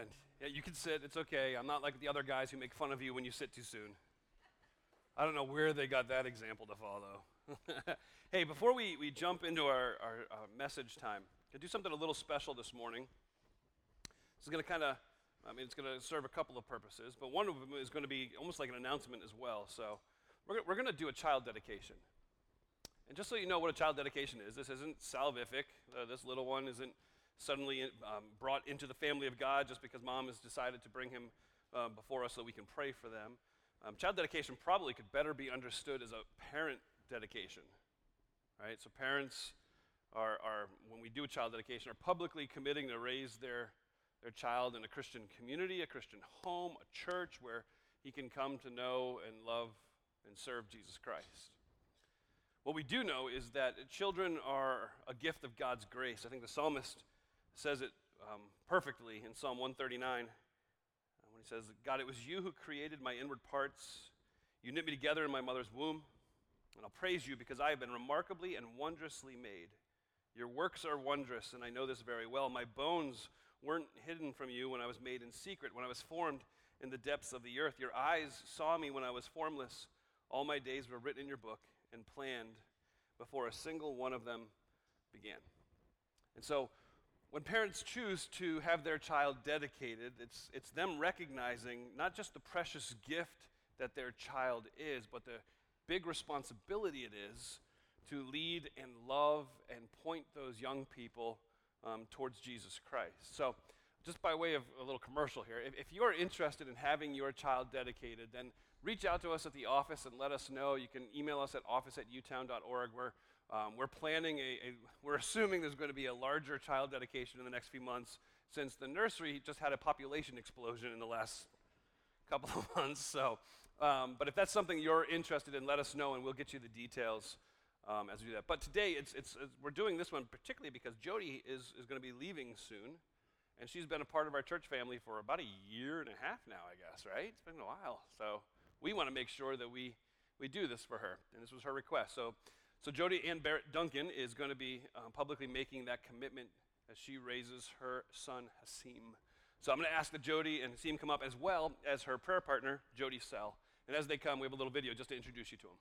And yeah, you can sit, it's okay. I'm not like the other guys who make fun of you when you sit too soon. I don't know where they got that example to follow. hey, before we, we jump into our, our uh, message time, I do something a little special this morning. This is going to kind of, I mean, it's going to serve a couple of purposes, but one of them is going to be almost like an announcement as well. So we're, we're going to do a child dedication. And just so you know what a child dedication is, this isn't salvific. Uh, this little one isn't suddenly um, brought into the family of God just because mom has decided to bring him uh, before us so we can pray for them. Um, child dedication probably could better be understood as a parent dedication, right? So parents are, are, when we do child dedication, are publicly committing to raise their, their child in a Christian community, a Christian home, a church where he can come to know and love and serve Jesus Christ. What we do know is that children are a gift of God's grace. I think the psalmist says it um, perfectly in Psalm 139 uh, when he says, God, it was you who created my inward parts. You knit me together in my mother's womb. And I'll praise you because I have been remarkably and wondrously made. Your works are wondrous, and I know this very well. My bones weren't hidden from you when I was made in secret, when I was formed in the depths of the earth. Your eyes saw me when I was formless. All my days were written in your book and planned before a single one of them began. And so, when parents choose to have their child dedicated, it's, it's them recognizing not just the precious gift that their child is, but the big responsibility it is to lead and love and point those young people um, towards Jesus Christ. So, just by way of a little commercial here, if, if you are interested in having your child dedicated, then reach out to us at the office and let us know. You can email us at office at utown.org. We're um, we're planning a, a, we're assuming there's going to be a larger child dedication in the next few months since the nursery just had a population explosion in the last couple of months. So, um, but if that's something you're interested in, let us know and we'll get you the details um, as we do that. But today, it's, it's, it's, we're doing this one particularly because Jody is, is going to be leaving soon. And she's been a part of our church family for about a year and a half now, I guess, right? It's been a while. So we want to make sure that we, we do this for her. And this was her request. So so Jody Ann Barrett Duncan is going to be um, publicly making that commitment as she raises her son Hasim. So I'm going to ask that Jody and Hasim come up as well as her prayer partner, Jody Sell. And as they come, we have a little video just to introduce you to them.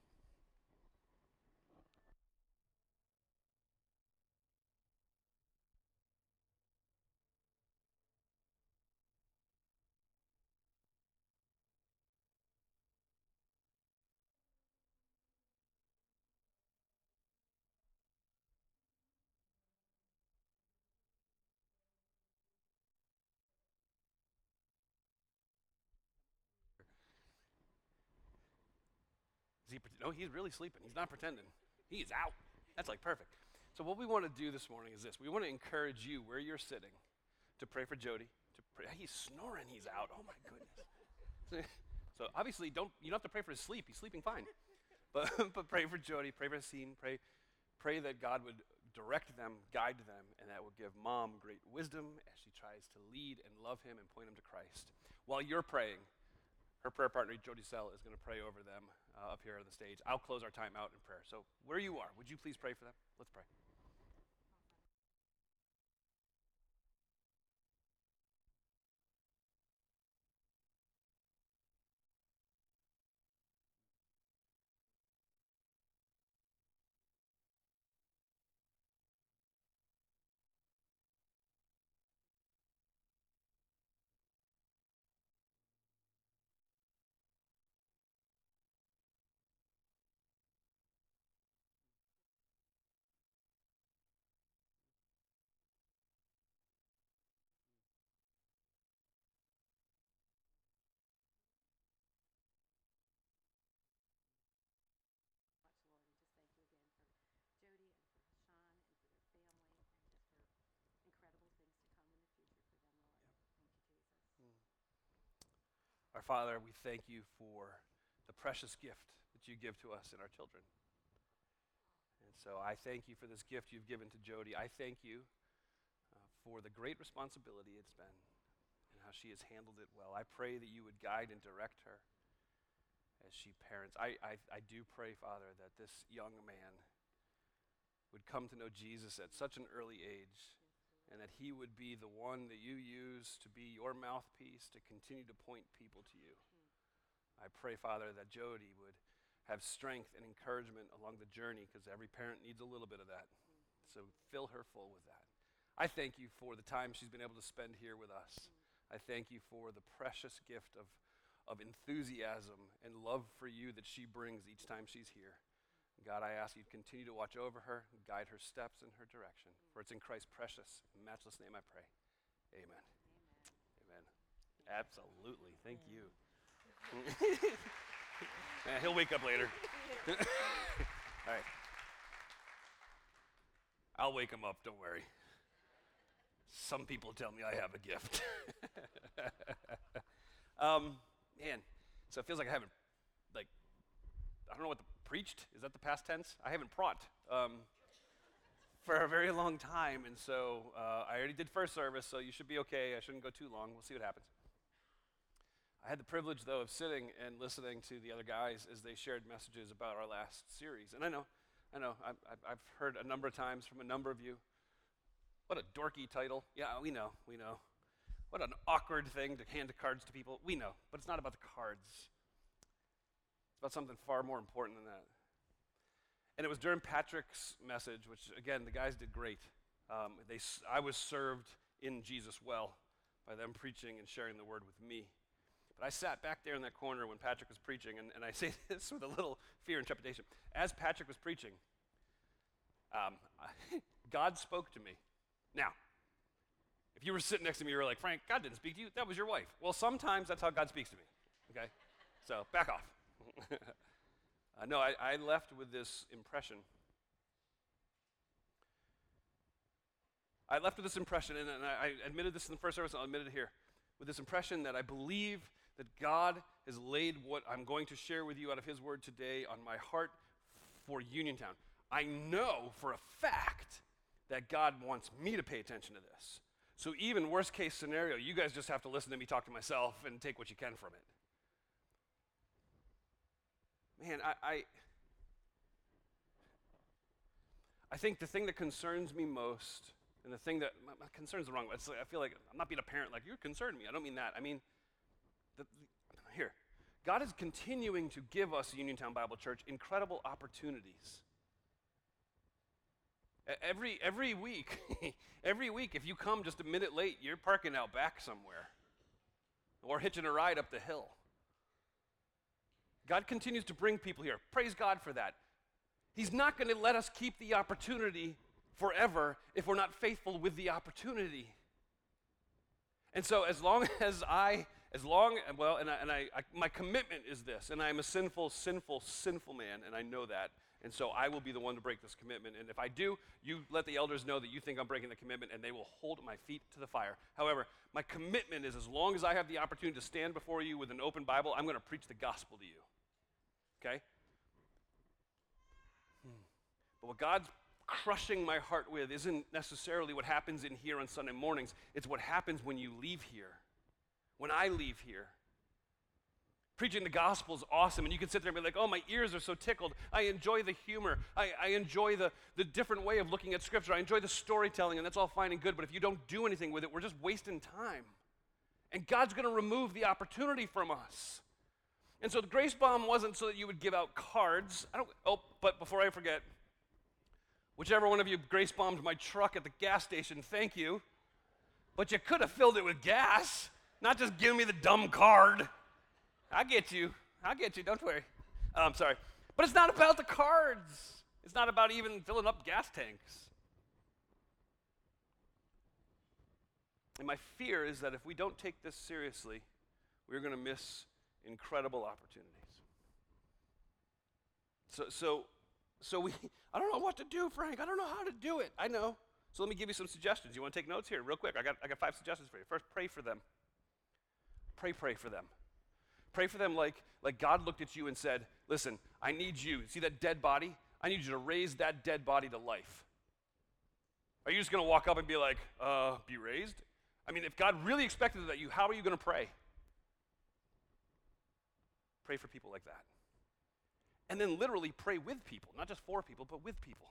No, he's really sleeping. He's not pretending. He's out. That's like perfect. So what we want to do this morning is this. We want to encourage you where you're sitting to pray for Jody. To pray. He's snoring. He's out. Oh my goodness. So, obviously, don't you don't have to pray for his sleep. He's sleeping fine. But but pray for Jody. Pray for Hasim. Pray pray that God would direct them, guide them, and that will give mom great wisdom as she tries to lead and love him and point him to Christ. While you're praying, her prayer partner Jody Sell is going to pray over them uh, up here on the stage. I'll close our time out in prayer. So, where you are, would you please pray for them? Let's pray. Father, we thank you for the precious gift that you give to us and our children. And so I thank you for this gift you've given to Jody. I thank you uh, for the great responsibility it's been and how she has handled it well. I pray that you would guide and direct her as she parents. I, I, I do pray, Father, that this young man would come to know Jesus at such an early age and that he would be the one that you use to be your mouthpiece to continue to point people to you. I pray, Father, that Jody would have strength and encouragement along the journey because every parent needs a little bit of that. So fill her full with that. I thank you for the time she's been able to spend here with us. I thank you for the precious gift of, of enthusiasm and love for you that she brings each time she's here. God, I ask you to continue to watch over her guide her steps in her direction. For it's in Christ's precious matchless name I pray. Amen. Amen. Amen. Absolutely. Thank you. Man, he'll wake up later. All right. I'll wake him up, don't worry. Some people tell me I have a gift. um, man, so it feels like I haven't, like, I don't know what the preached. Is that the past tense? I haven't praught um, for a very long time, and so uh, I already did first service, so you should be okay. I shouldn't go too long. We'll see what happens. I had the privilege, though, of sitting and listening to the other guys as they shared messages about our last series. And I know, I know, I've, I've heard a number of times from a number of you. What a dorky title. Yeah, we know, we know. What an awkward thing to hand the cards to people. We know, but it's not about the cards. About something far more important than that. And it was during Patrick's message, which, again, the guys did great. Um, they, I was served in Jesus well by them preaching and sharing the word with me. But I sat back there in that corner when Patrick was preaching, and, and I say this with a little fear and trepidation. As Patrick was preaching, um, God spoke to me. Now, if you were sitting next to me, you were like, Frank, God didn't speak to you. That was your wife. Well, sometimes that's how God speaks to me. Okay? So back off. uh, no, I, I left with this impression. I left with this impression, and, and I, I admitted this in the first service, and I'll admit it here, with this impression that I believe that God has laid what I'm going to share with you out of His Word today on my heart for Uniontown. I know for a fact that God wants me to pay attention to this. So, even worst case scenario, you guys just have to listen to me talk to myself and take what you can from it. Man, I, I, I think the thing that concerns me most, and the thing that my, concerns the wrong way, like, I feel like I'm not being a parent like you're concern me. I don't mean that. I mean, the, the, here, God is continuing to give us, Uniontown Bible Church, incredible opportunities. Every, every week, every week, if you come just a minute late, you're parking out back somewhere or hitching a ride up the hill. God continues to bring people here. Praise God for that. He's not going to let us keep the opportunity forever if we're not faithful with the opportunity. And so, as long as I as long, well, and, I, and I, I, my commitment is this, and I am a sinful, sinful, sinful man, and I know that. And so I will be the one to break this commitment. And if I do, you let the elders know that you think I'm breaking the commitment, and they will hold my feet to the fire. However, my commitment is as long as I have the opportunity to stand before you with an open Bible, I'm going to preach the gospel to you. Okay? But what God's crushing my heart with isn't necessarily what happens in here on Sunday mornings, it's what happens when you leave here when I leave here. Preaching the gospel is awesome, and you can sit there and be like, oh, my ears are so tickled. I enjoy the humor. I, I enjoy the, the different way of looking at Scripture. I enjoy the storytelling, and that's all fine and good, but if you don't do anything with it, we're just wasting time. And God's going to remove the opportunity from us. And so the grace bomb wasn't so that you would give out cards. I don't, oh, but before I forget, whichever one of you grace bombed my truck at the gas station, thank you. But you could have filled it with gas. Not just give me the dumb card. I get you. I get you. Don't worry. Oh, I'm sorry. But it's not about the cards. It's not about even filling up gas tanks. And my fear is that if we don't take this seriously, we're going to miss incredible opportunities. So, so, so we, I don't know what to do, Frank. I don't know how to do it. I know. So let me give you some suggestions. You want to take notes here, real quick? I got, I got five suggestions for you. First, pray for them. Pray, pray for them. Pray for them like, like God looked at you and said, Listen, I need you. See that dead body? I need you to raise that dead body to life. Are you just going to walk up and be like, uh, be raised? I mean, if God really expected that you, how are you going to pray? Pray for people like that. And then literally pray with people, not just for people, but with people.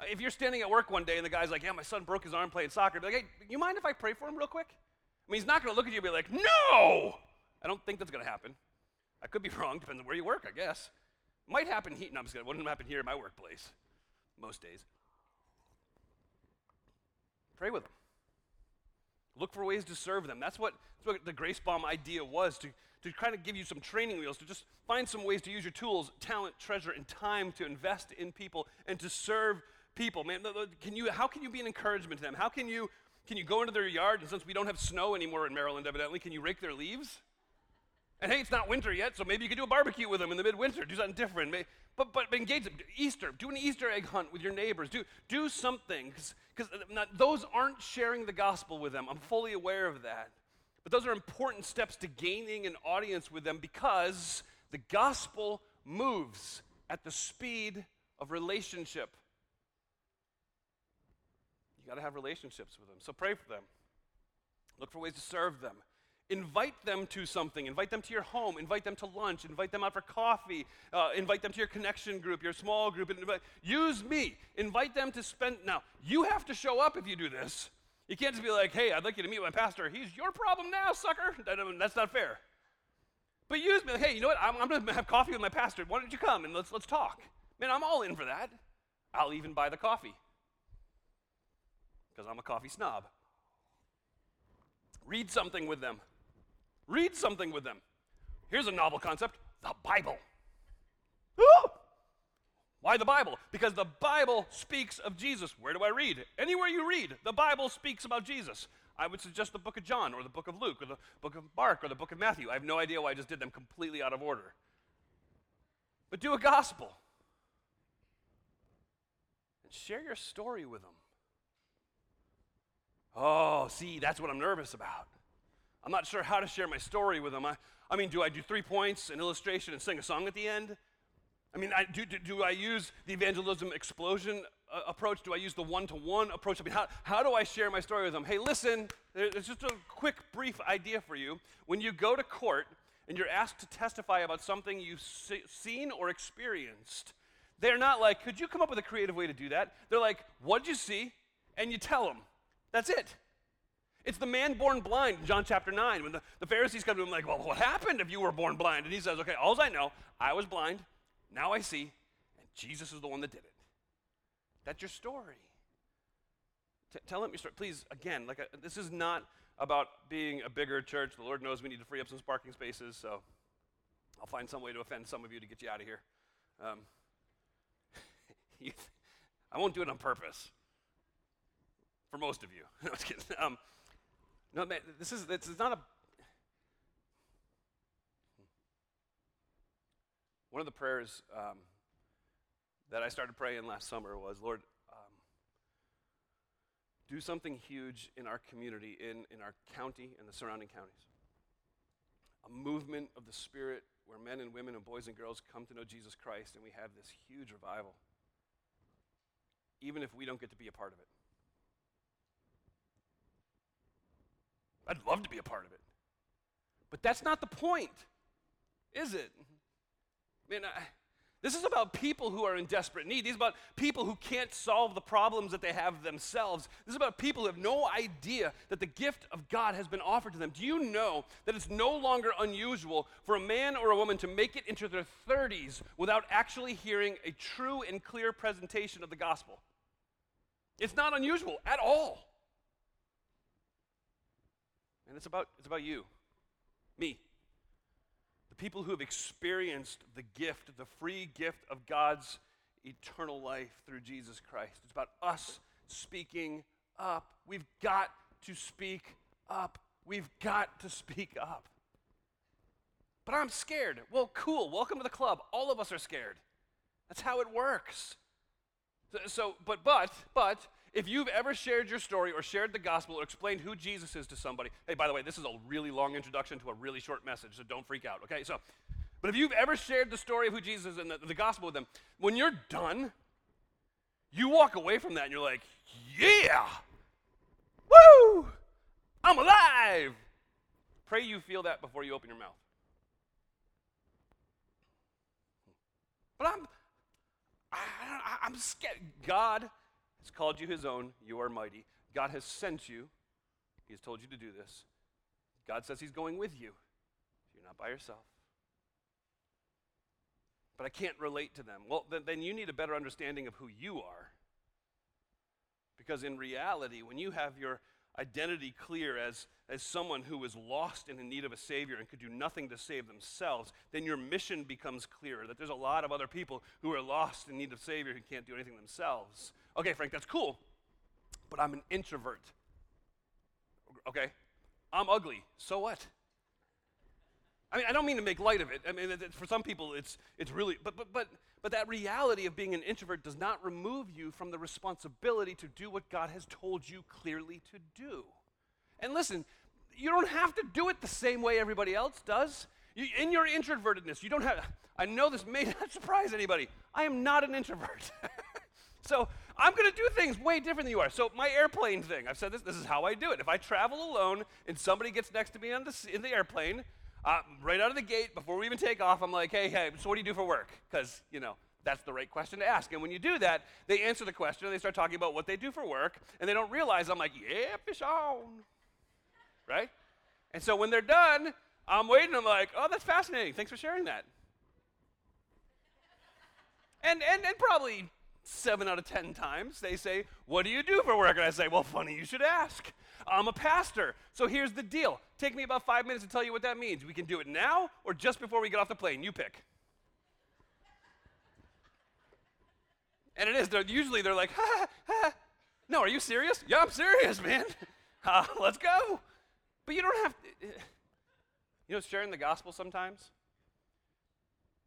Uh, if you're standing at work one day and the guy's like, yeah, my son broke his arm playing soccer, be like, hey, you mind if I pray for him real quick? I mean, he's not going to look at you and be like, no! I don't think that's going to happen. I could be wrong, depends on where you work, I guess. Might happen here. No, I'm just kidding. Wouldn't happen here in my workplace most days. Pray with them. Look for ways to serve them. That's what, that's what the Grace Bomb idea was to, to kind of give you some training wheels, to just find some ways to use your tools, talent, treasure, and time to invest in people and to serve people. Man, can you, how can you be an encouragement to them? How can you, can you go into their yard, and since we don't have snow anymore in Maryland, evidently, can you rake their leaves? And hey, it's not winter yet, so maybe you could do a barbecue with them in the midwinter, do something different. But, but engage them. Easter, do an Easter egg hunt with your neighbors. Do, do something, because uh, those aren't sharing the gospel with them. I'm fully aware of that. But those are important steps to gaining an audience with them because the gospel moves at the speed of relationship. You got to have relationships with them. So pray for them. Look for ways to serve them. Invite them to something. Invite them to your home. Invite them to lunch. Invite them out for coffee. Uh, invite them to your connection group, your small group. Use me. Invite them to spend. Now, you have to show up if you do this. You can't just be like, hey, I'd like you to meet my pastor. He's your problem now, sucker. That's not fair. But you use me. Like, hey, you know what? I'm, I'm going to have coffee with my pastor. Why don't you come and let's, let's talk? Man, I'm all in for that. I'll even buy the coffee because I'm a coffee snob. Read something with them. Read something with them. Here's a novel concept the Bible. Ooh! Why the Bible? Because the Bible speaks of Jesus. Where do I read? Anywhere you read, the Bible speaks about Jesus. I would suggest the book of John or the book of Luke or the book of Mark or the book of Matthew. I have no idea why I just did them completely out of order. But do a gospel and share your story with them. Oh, see, that's what I'm nervous about. I'm not sure how to share my story with them. I, I mean, do I do three points, an illustration, and sing a song at the end? I mean, I, do, do, do, I use the evangelism explosion uh, approach? Do I use the one to one approach? I mean, how, how do I share my story with them? Hey, listen, there's just a quick, brief idea for you. When you go to court and you're asked to testify about something you've se- seen or experienced, they're not like, could you come up with a creative way to do that? They're like, what'd you see? And you tell them. That's it. It's the man born blind in John chapter 9 when the, the Pharisees come to him like, well, what happened if you were born blind? And he says, okay, all I know, I was blind, now I see, and Jesus is the one that did it. That's your story. T- tell him your story. Please, again, like a, uh, this is not about being a bigger church. The Lord knows we need to free up some parking spaces, so I'll find some way to offend some of you to get you out of here. Um, I won't do it on purpose. For most of you. no, I was kidding. Um, no, man, this is, this is not a. One of the prayers um, that I started praying last summer was Lord, um, do something huge in our community, in, in our county and the surrounding counties. A movement of the Spirit where men and women and boys and girls come to know Jesus Christ and we have this huge revival, even if we don't get to be a part of it. I'd love to be a part of it. But that's not the point, is it? I mean, I, this is about people who are in desperate need. This is about people who can't solve the problems that they have themselves. This is about people who have no idea that the gift of God has been offered to them. Do you know that it's no longer unusual for a man or a woman to make it into their 30s without actually hearing a true and clear presentation of the gospel? It's not unusual at all. And it's about, it's about you, me. People who have experienced the gift, the free gift of God's eternal life through Jesus Christ. It's about us speaking up. We've got to speak up. We've got to speak up. But I'm scared. Well, cool. Welcome to the club. All of us are scared. That's how it works. So but, but, but, if you've ever shared your story or shared the gospel or explained who Jesus is to somebody, hey, by the way, this is a really long introduction to a really short message, so don't freak out, okay? So, but if you've ever shared the story of who Jesus is and the, the gospel with them, when you're done, you walk away from that and you're like, yeah, woo, I'm alive. Pray you feel that before you open your mouth. But I'm, I, I, I'm scared. God has called you his own, you are mighty. God has sent you, he has told you to do this. God says he's going with you. You're not by yourself. But I can't relate to them. Well, then, then you need a better understanding of who you are. Because in reality, when you have your identity clear as, as someone who is lost and in need of a Savior and could do nothing to save themselves, then your mission becomes clearer. That there's a lot of other people who are lost in need of Savior who can't do anything themselves. Okay, Frank, that's cool, but I'm an introvert. Okay? I'm ugly. So what? I mean, I don't mean to make light of it. I mean, for some people, it's, it's really, but, but, but, but that reality of being an introvert does not remove you from the responsibility to do what God has told you clearly to do. And listen, you don't have to do it the same way everybody else does. You, in your introvertedness, you don't have, I know this may not surprise anybody. I am not an introvert. so I'm going to do things way different than you are. So my airplane thing, I've said this, this is how I do it. If I travel alone and somebody gets next to me on the, in the airplane, uh, right out of the gate, before we even take off, I'm like, hey, hey, so what do you do for work? Because, you know, that's the right question to ask. And when you do that, they answer the question and they start talking about what they do for work, and they don't realize I'm like, yeah, fish on. Right? And so when they're done, I'm waiting, I'm like, oh, that's fascinating. Thanks for sharing that. And, and, and probably seven out of ten times they say, What do you do for work? And I say, Well, funny you should ask. I'm a pastor. So here's the deal. Take me about five minutes to tell you what that means. We can do it now or just before we get off the plane. You pick. And it is. They're, usually they're like, ha, ha. No, are you serious? Yeah, I'm serious, man. Uh, let's go. But you don't have to. You know, sharing the gospel sometimes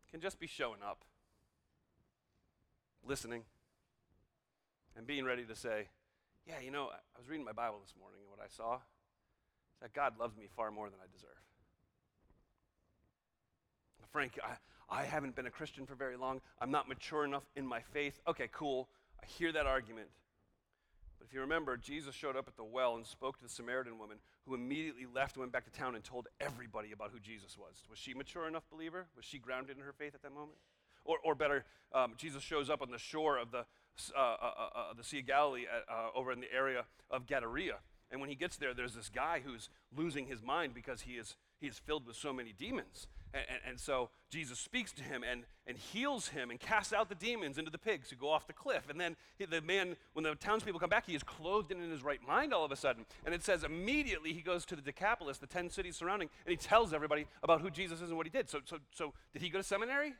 can just be showing up, listening, and being ready to say, yeah, you know, I was reading my Bible this morning, and what I saw is that God loves me far more than I deserve. Frank, I, I haven't been a Christian for very long. I'm not mature enough in my faith. Okay, cool. I hear that argument. But if you remember, Jesus showed up at the well and spoke to the Samaritan woman who immediately left and went back to town and told everybody about who Jesus was. Was she mature enough believer? Was she grounded in her faith at that moment? Or, or better, um, Jesus shows up on the shore of the, uh, uh, uh, uh, the Sea of Galilee uh, uh, over in the area of Gadara. And when he gets there, there's this guy who's losing his mind because he is, he is filled with so many demons. And, and, and, so Jesus speaks to him and, and heals him and casts out the demons into the pigs who go off the cliff. And then he, the man, when the townspeople come back, he is clothed and in his right mind all of a sudden. And it says immediately he goes to the Decapolis, the 10 cities surrounding, and he tells everybody about who Jesus is and what he did. So, so, so did he go to seminary?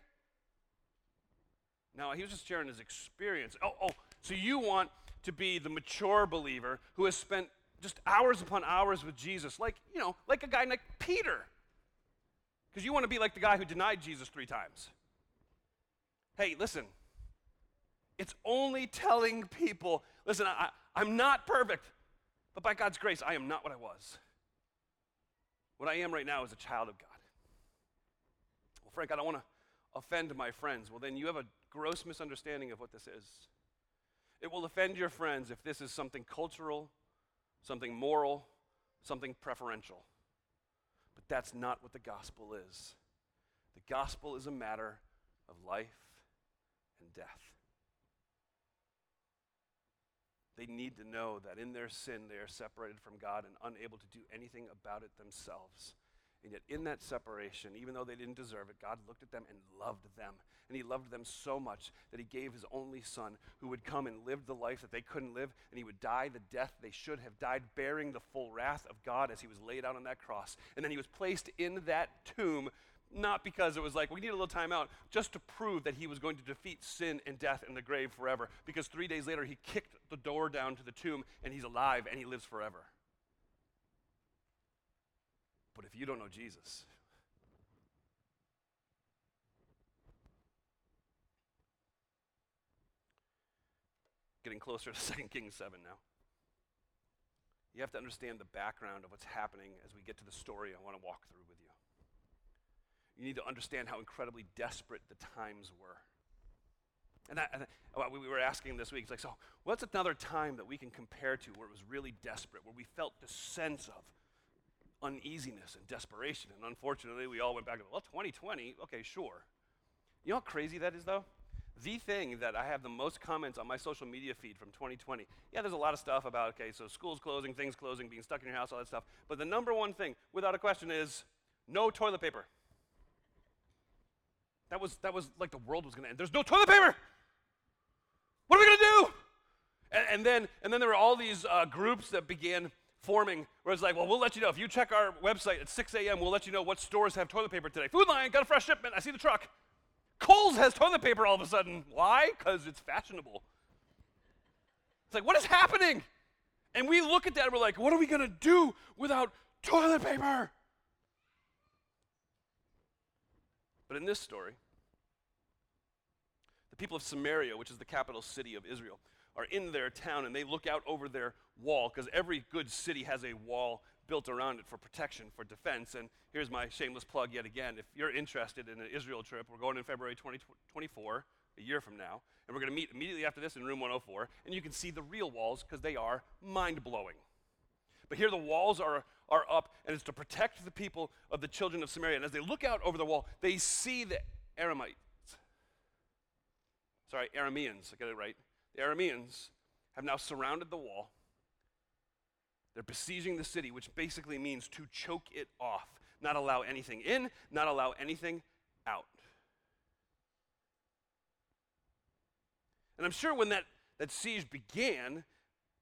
No, he was just sharing his experience. Oh, oh, so you want to be the mature believer who has spent just hours upon hours with Jesus, like, you know, like a guy like Peter. Because you want to be like the guy who denied Jesus three times. Hey, listen, it's only telling people, listen, I, I'm not perfect, but by God's grace, I am not what I was. What I am right now is a child of God. Well, Frank, I don't want to offend my friends. Well, then you have a gross misunderstanding of what this is. It will offend your friends if this is something cultural, something moral, something preferential. But that's not what the gospel is. The gospel is a matter of life and death. They need to know that in their sin they are separated from God and unable to do anything about it themselves. And yet, in that separation, even though they didn't deserve it, God looked at them and loved them. And He loved them so much that He gave His only Son, who would come and live the life that they couldn't live, and He would die the death they should have died, bearing the full wrath of God as He was laid out on that cross. And then He was placed in that tomb, not because it was like, we need a little time out, just to prove that He was going to defeat sin and death and the grave forever. Because three days later, He kicked the door down to the tomb, and He's alive, and He lives forever. But if you don't know Jesus, getting closer to 2 Kings 7 now. You have to understand the background of what's happening as we get to the story I want to walk through with you. You need to understand how incredibly desperate the times were. And, that, and we were asking this week, it's like, so what's another time that we can compare to where it was really desperate, where we felt the sense of uneasiness and desperation. And unfortunately, we all went back to, well, 2020, okay, sure. You know how crazy that is, though? the thing that I have the most comments on my social media feed from 2020. Yeah, there's a lot of stuff about, okay, so schools closing, things closing, being stuck in your house, all that stuff. But the number one thing, without a question, is no toilet paper. That was, that was like the world was going to end. There's no toilet paper. What are we going to do? And, and, then, and then there were all these uh, groups that began forming where it's like, well, we'll let you know. If you check our website at 6 a.m., we'll let you know what stores have toilet paper today. Food Lion got a fresh shipment. I see the truck. Kohl's has toilet paper all of a sudden. Why? Because it's fashionable. It's like, what is happening? And we look at that and we're like, what are we going to do without toilet paper? But in this story, the people of Samaria, which is the capital city of Israel, are in their town and they look out over their wall because every good city has a wall built around it for protection, for defense. And here's my shameless plug yet again. If you're interested in an Israel trip, we're going in February 2024, a year from now, and we're going to meet immediately after this in room 104, and you can see the real walls because they are mind blowing. But here the walls are, are up, and it's to protect the people of the children of Samaria. And as they look out over the wall, they see the Aramites. Sorry, Arameans, I got it right. The Arameans have now surrounded the wall they're besieging the city, which basically means to choke it off, not allow anything in, not allow anything out. And I'm sure when that, that siege began,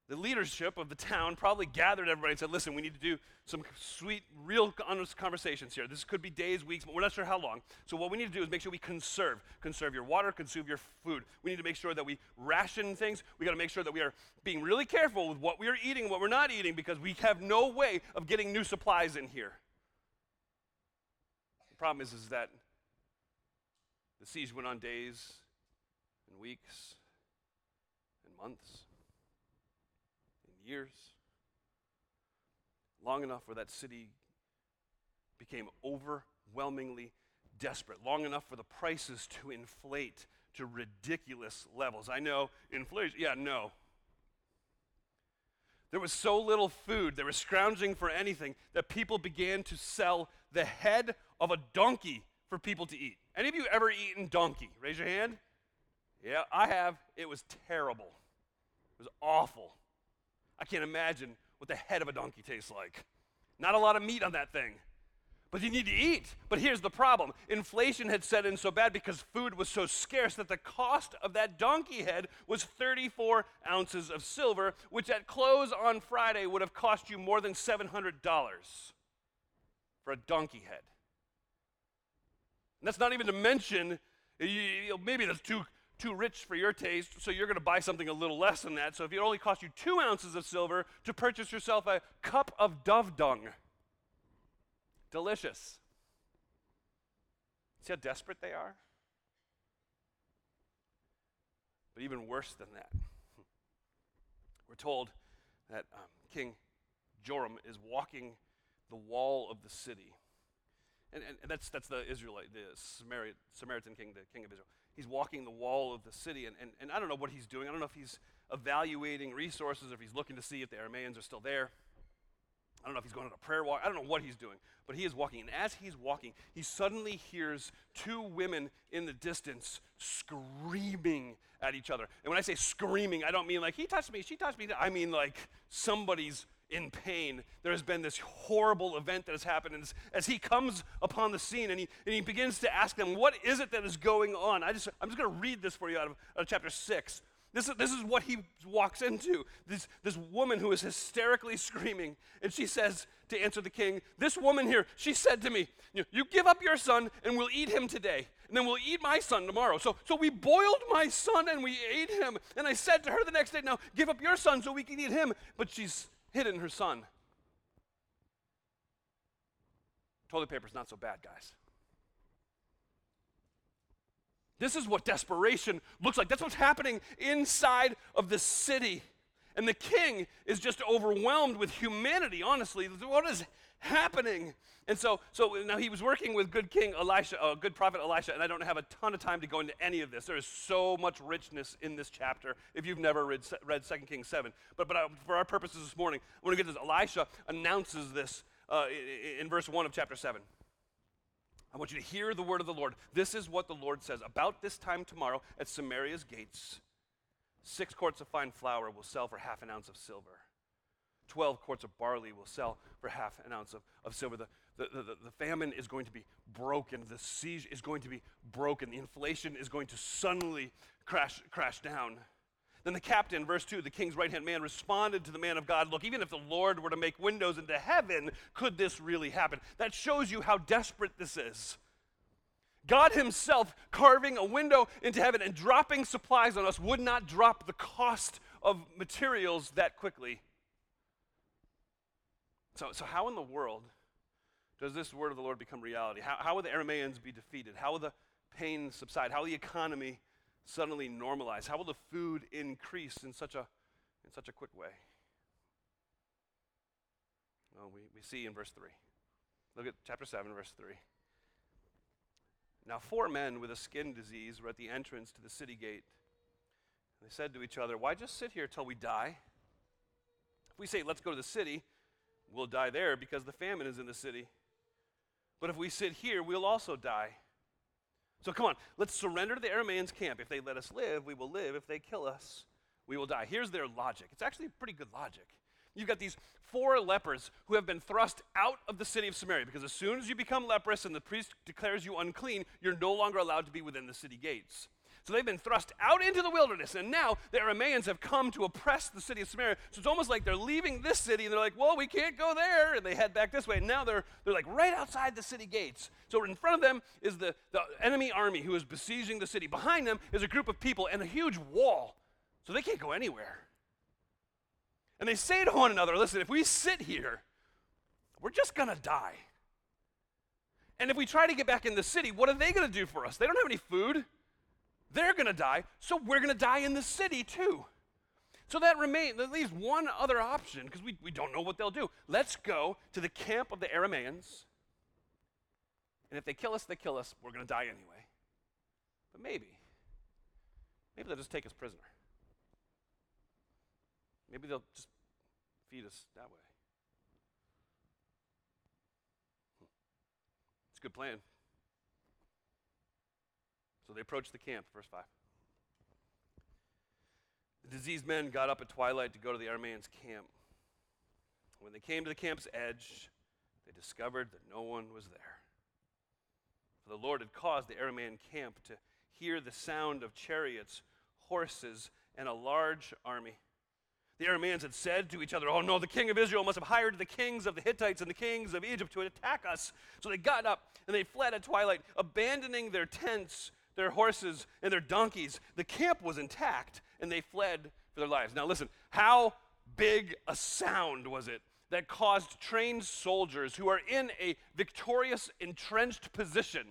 the leadership of the town probably gathered everybody and said, listen, we need to do some sweet, real honest conversations here. This could be days, weeks, but we're not sure how long. So what we need to do is make sure we conserve. Conserve your water, conserve your food. We need to make sure that we ration things. We got to make sure that we are being really careful with what we are eating, and what we're not eating, because we have no way of getting new supplies in here. The problem is, is that the siege went on days and weeks and months years. Long enough where that city became overwhelmingly desperate, long enough for the prices to inflate to ridiculous levels. I know inflation, yeah, no. There was so little food, they were scrounging for anything, that people began to sell the head of a donkey for people to eat. Any of you ever eaten donkey? Raise your hand. Yeah, I have. It was terrible. It was awful. I can't imagine what the head of a donkey tastes like. Not a lot of meat on that thing. But you need to eat. But here's the problem inflation had set in so bad because food was so scarce that the cost of that donkey head was 34 ounces of silver, which at close on Friday would have cost you more than $700 for a donkey head. And that's not even to mention, maybe that's too too rich for your taste, so you're going to buy something a little less than that. So if it only cost you two ounces of silver to purchase yourself a cup of dove dung, delicious. See how desperate they are? But even worse than that, we're told that um, King Joram is walking the wall of the city. And, and, and that's, that's the Israelite, the Samaritan, king, the king of Israel he's walking the wall of the city, and, and, and I don't know what he's doing. I don't know if he's evaluating resources, or if he's looking to see if the Arameans are still there. I don't know if he's going on a prayer walk. I don't know what he's doing, but he is walking. And as he's walking, he suddenly hears two women in the distance screaming at each other. And when I say screaming, I don't mean like he touched me, she touched me. I mean like somebody's in pain. There has been this horrible event that has happened. And as, as he comes upon the scene and he, and he begins to ask them, What is it that is going on? I just, I'm just going to read this for you out of, out of chapter 6. This is, this is what he walks into. This, this woman who is hysterically screaming. And she says to answer the king, This woman here, she said to me, You, you give up your son and we'll eat him today. And then we'll eat my son tomorrow. So, so we boiled my son and we ate him. And I said to her the next day, Now give up your son so we can eat him. But she's hidden her son. Toilet paper's not so bad, guys. This is what desperation looks like. That's what's happening inside of the city. And the king is just overwhelmed with humanity, honestly. What is happening? And so, so now he was working with good King Elisha, uh, good prophet Elisha, and I don't have a ton of time to go into any of this. There is so much richness in this chapter if you've never read, read 2 Kings 7. But, but uh, for our purposes this morning, I want to get this. Elisha announces this uh, in, in verse 1 of chapter 7. I want you to hear the word of the Lord. This is what the Lord says. About this time tomorrow at Samaria's gates, six quarts of fine flour will sell for half an ounce of silver. 12 quarts of barley will sell for half an ounce of, of silver. The, the, the, the, famine is going to be broken. The siege is going to be broken. The inflation is going to suddenly crash, crash down. Then the captain, verse 2, the king's right hand man, responded to the man of God Look, even if the Lord were to make windows into heaven, could this really happen? That shows you how desperate this is. God Himself carving a window into heaven and dropping supplies on us would not drop the cost of materials that quickly. So, so how in the world does this word of the Lord become reality? How, how will the Aramaeans be defeated? How will the pain subside? How will the economy suddenly normalize? How will the food increase in such a, in such a quick way? Well, we, we see in verse 3. Look at chapter 7, verse 3. Now, four men with a skin disease were at the entrance to the city gate. They said to each other, Why just sit here till we die? If we say, Let's go to the city, we'll die there because the famine is in the city. But if we sit here, we'll also die. So come on, let's surrender to the Aramaeans' camp. If they let us live, we will live. If they kill us, we will die. Here's their logic. It's actually pretty good logic. You've got these four lepers who have been thrust out of the city of Samaria because as soon as you become leprous and the priest declares you unclean, you're no longer allowed to be within the city gates. So they've been thrust out into the wilderness, and now the Aramaeans have come to oppress the city of Samaria. So it's almost like they're leaving this city, and they're like, well, we can't go there, and they head back this way. And now they're, they're like right outside the city gates. So in front of them is the, the enemy army who is besieging the city. Behind them is a group of people and a huge wall. So they can't go anywhere. And they say to one another, listen, if we sit here, we're just going to die. And if we try to get back in the city, what are they going to do for us? They don't have any food. They're going to die, so we're going to die in the city too. So that remains, that leaves one other option because we, we don't know what they'll do. Let's go to the camp of the Aramaeans. And if they kill us, they kill us. We're going to die anyway. But maybe, maybe they'll just take us prisoner. Maybe they'll just feed us that way. Hmm. It's a good plan. So they approached the camp, verse 5. The diseased men got up at twilight to go to the Aramaeans' camp. When they came to the camp's edge, they discovered that no one was there. For the Lord had caused the Aramaean camp to hear the sound of chariots, horses, and a large army. The Arameans had said to each other, Oh no, the king of Israel must have hired the kings of the Hittites and the kings of Egypt to attack us. So they got up and they fled at twilight, abandoning their tents their horses and their donkeys. The camp was intact and they fled for their lives. Now, listen, how big a sound was it that caused trained soldiers who are in a victorious, entrenched position?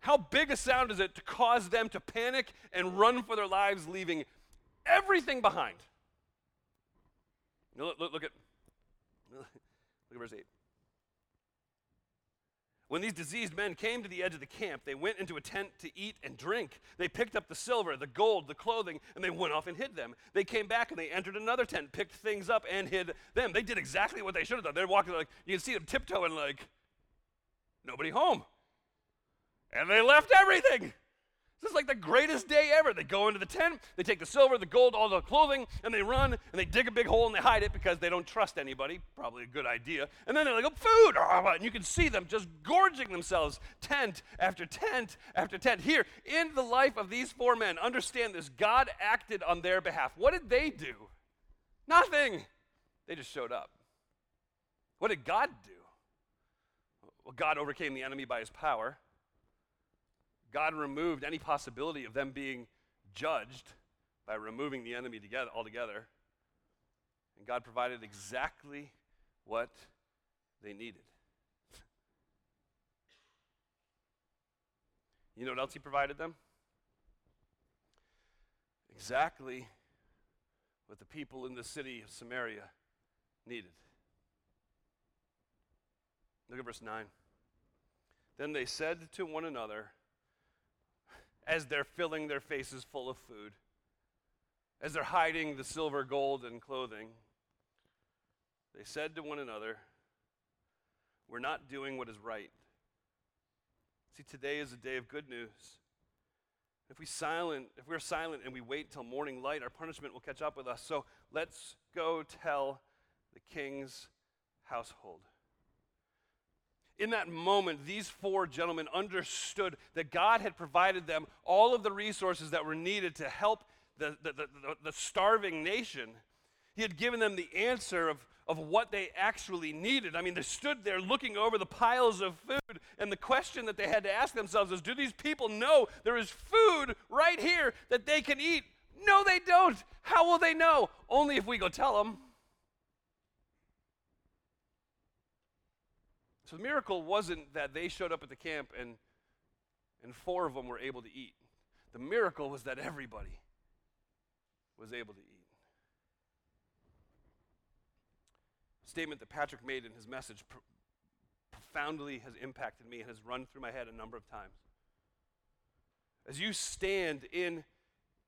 How big a sound is it to cause them to panic and run for their lives, leaving everything behind? Look, look, look at look at verse 8. When these diseased men came to the edge of the camp, they went into a tent to eat and drink. They picked up the silver, the gold, the clothing, and they went off and hid them. They came back and they entered another tent, picked things up, and hid them. They did exactly what they should have done. They're walking like, you can see them tiptoeing like, nobody home. And they left everything. This is like the greatest day ever. They go into the tent, they take the silver, the gold, all the clothing, and they run and they dig a big hole and they hide it because they don't trust anybody. Probably a good idea. And then they're like, oh, food! And you can see them just gorging themselves, tent after tent after tent. Here, in the life of these four men, understand this God acted on their behalf. What did they do? Nothing. They just showed up. What did God do? Well, God overcame the enemy by his power. God removed any possibility of them being judged by removing the enemy together, altogether. And God provided exactly what they needed. You know what else He provided them? Exactly what the people in the city of Samaria needed. Look at verse 9. Then they said to one another, as they're filling their faces full of food, as they're hiding the silver, gold, and clothing, they said to one another, We're not doing what is right. See, today is a day of good news. If we silent, if we're silent and we wait till morning light, our punishment will catch up with us. So let's go tell the king's household. In that moment, these four gentlemen understood that God had provided them all of the resources that were needed to help the, the, the, the starving nation. He had given them the answer of, of what they actually needed. I mean, they stood there looking over the piles of food, and the question that they had to ask themselves is Do these people know there is food right here that they can eat? No, they don't. How will they know? Only if we go tell them. So the miracle wasn't that they showed up at the camp and, and four of them were able to eat. The miracle was that everybody was able to eat. statement that Patrick made in his message pr- profoundly has impacted me and has run through my head a number of times. As you stand in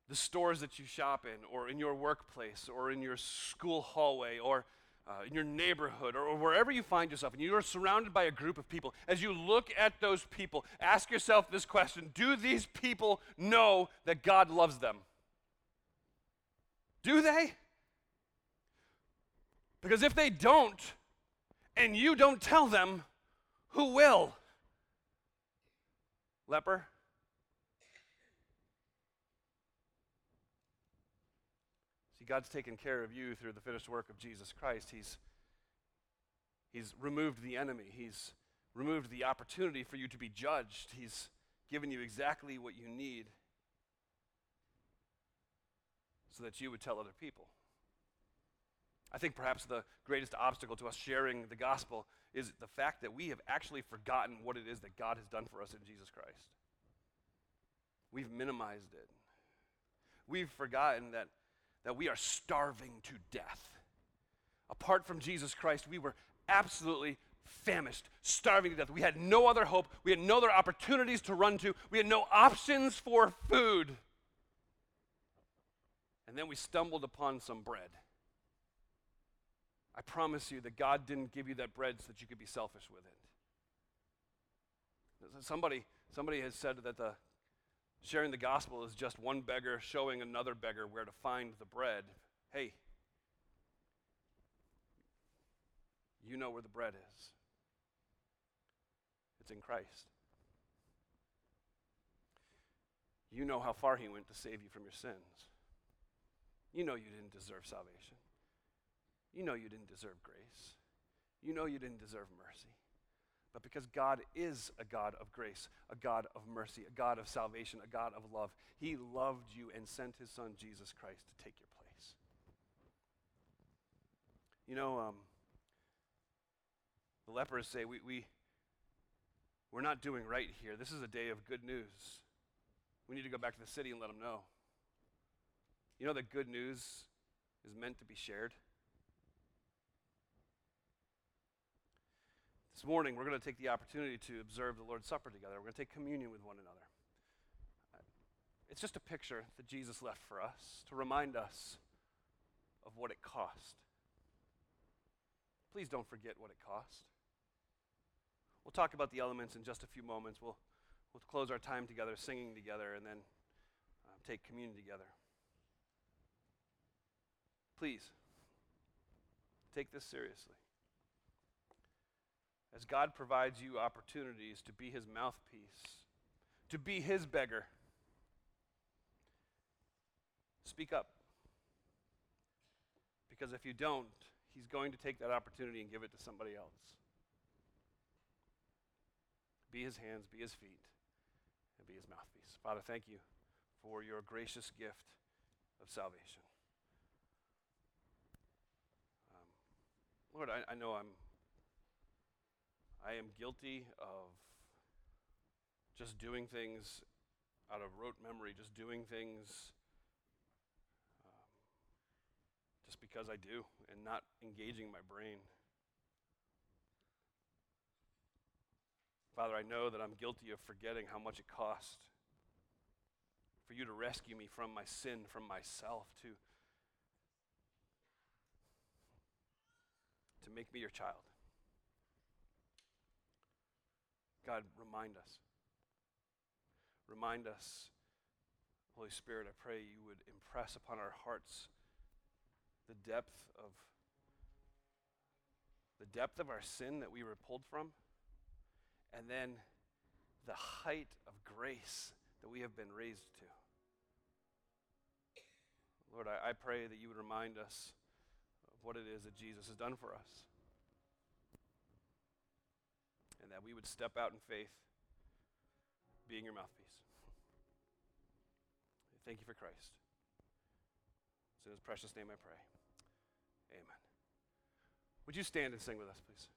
the stores that you shop in, or in your workplace, or in your school hallway, or uh, in your neighborhood, or, or wherever you find yourself, and you are surrounded by a group of people, as you look at those people, ask yourself this question Do these people know that God loves them? Do they? Because if they don't, and you don't tell them, who will? Leper? See, God's taken care of you through the finished work of Jesus Christ. He's, he's removed the enemy, He's removed the opportunity for you to be judged. He's given you exactly what you need so that you would tell other people. I think perhaps the greatest obstacle to us sharing the gospel is the fact that we have actually forgotten what it is that God has done for us in Jesus Christ. We've minimized it. We've forgotten that, that we are starving to death. Apart from Jesus Christ, we were absolutely famished, starving to death. We had no other hope. We had no other opportunities to run to. We had no options for food. And then we stumbled upon some bread. I promise you that God didn't give you that bread so that you could be selfish with it. Somebody, somebody has said that the sharing the gospel is just one beggar showing another beggar where to find the bread. Hey, you know where the bread is. It's in Christ. You know how far he went to save you from your sins. You know you didn't deserve salvation. You know you didn't deserve grace. You know you didn't deserve mercy. But because God is a God of grace, a God of mercy, a God of salvation, a God of love, He loved you and sent His Son, Jesus Christ, to take your place. You know, um, the lepers say, we, we, We're not doing right here. This is a day of good news. We need to go back to the city and let them know. You know that good news is meant to be shared? This morning, we're going to take the opportunity to observe the Lord's Supper together. We're going to take communion with one another. It's just a picture that Jesus left for us to remind us of what it cost. Please don't forget what it cost. We'll talk about the elements in just a few moments. We'll, we'll close our time together, singing together, and then uh, take communion together. Please, take this seriously as God provides you opportunities to be his mouthpiece, to be his beggar, speak up. Because if you don't, he's going to take that opportunity and give it to somebody else. Be his hands, be his feet, and be his mouthpiece. Father, thank you for your gracious gift of salvation. Um, Lord, I, I know I'm I am guilty of just doing things out of rote memory, just doing things um, just because I do and not engaging my brain. Father, I know that I'm guilty of forgetting how much it cost for you to rescue me from my sin, from myself, to, to make me your child. God, remind us. remind us. Holy Spirit, I pray you would impress upon our hearts the depth of the depth of our sin that we were pulled from, and then the height of grace that we have been raised to. Lord, I, I pray that you would remind us of what it is that Jesus has done for us. And that we would step out in faith, being your mouthpiece. Thank you for Christ. It's in his precious name I pray. Amen. Would you stand and sing with us, please?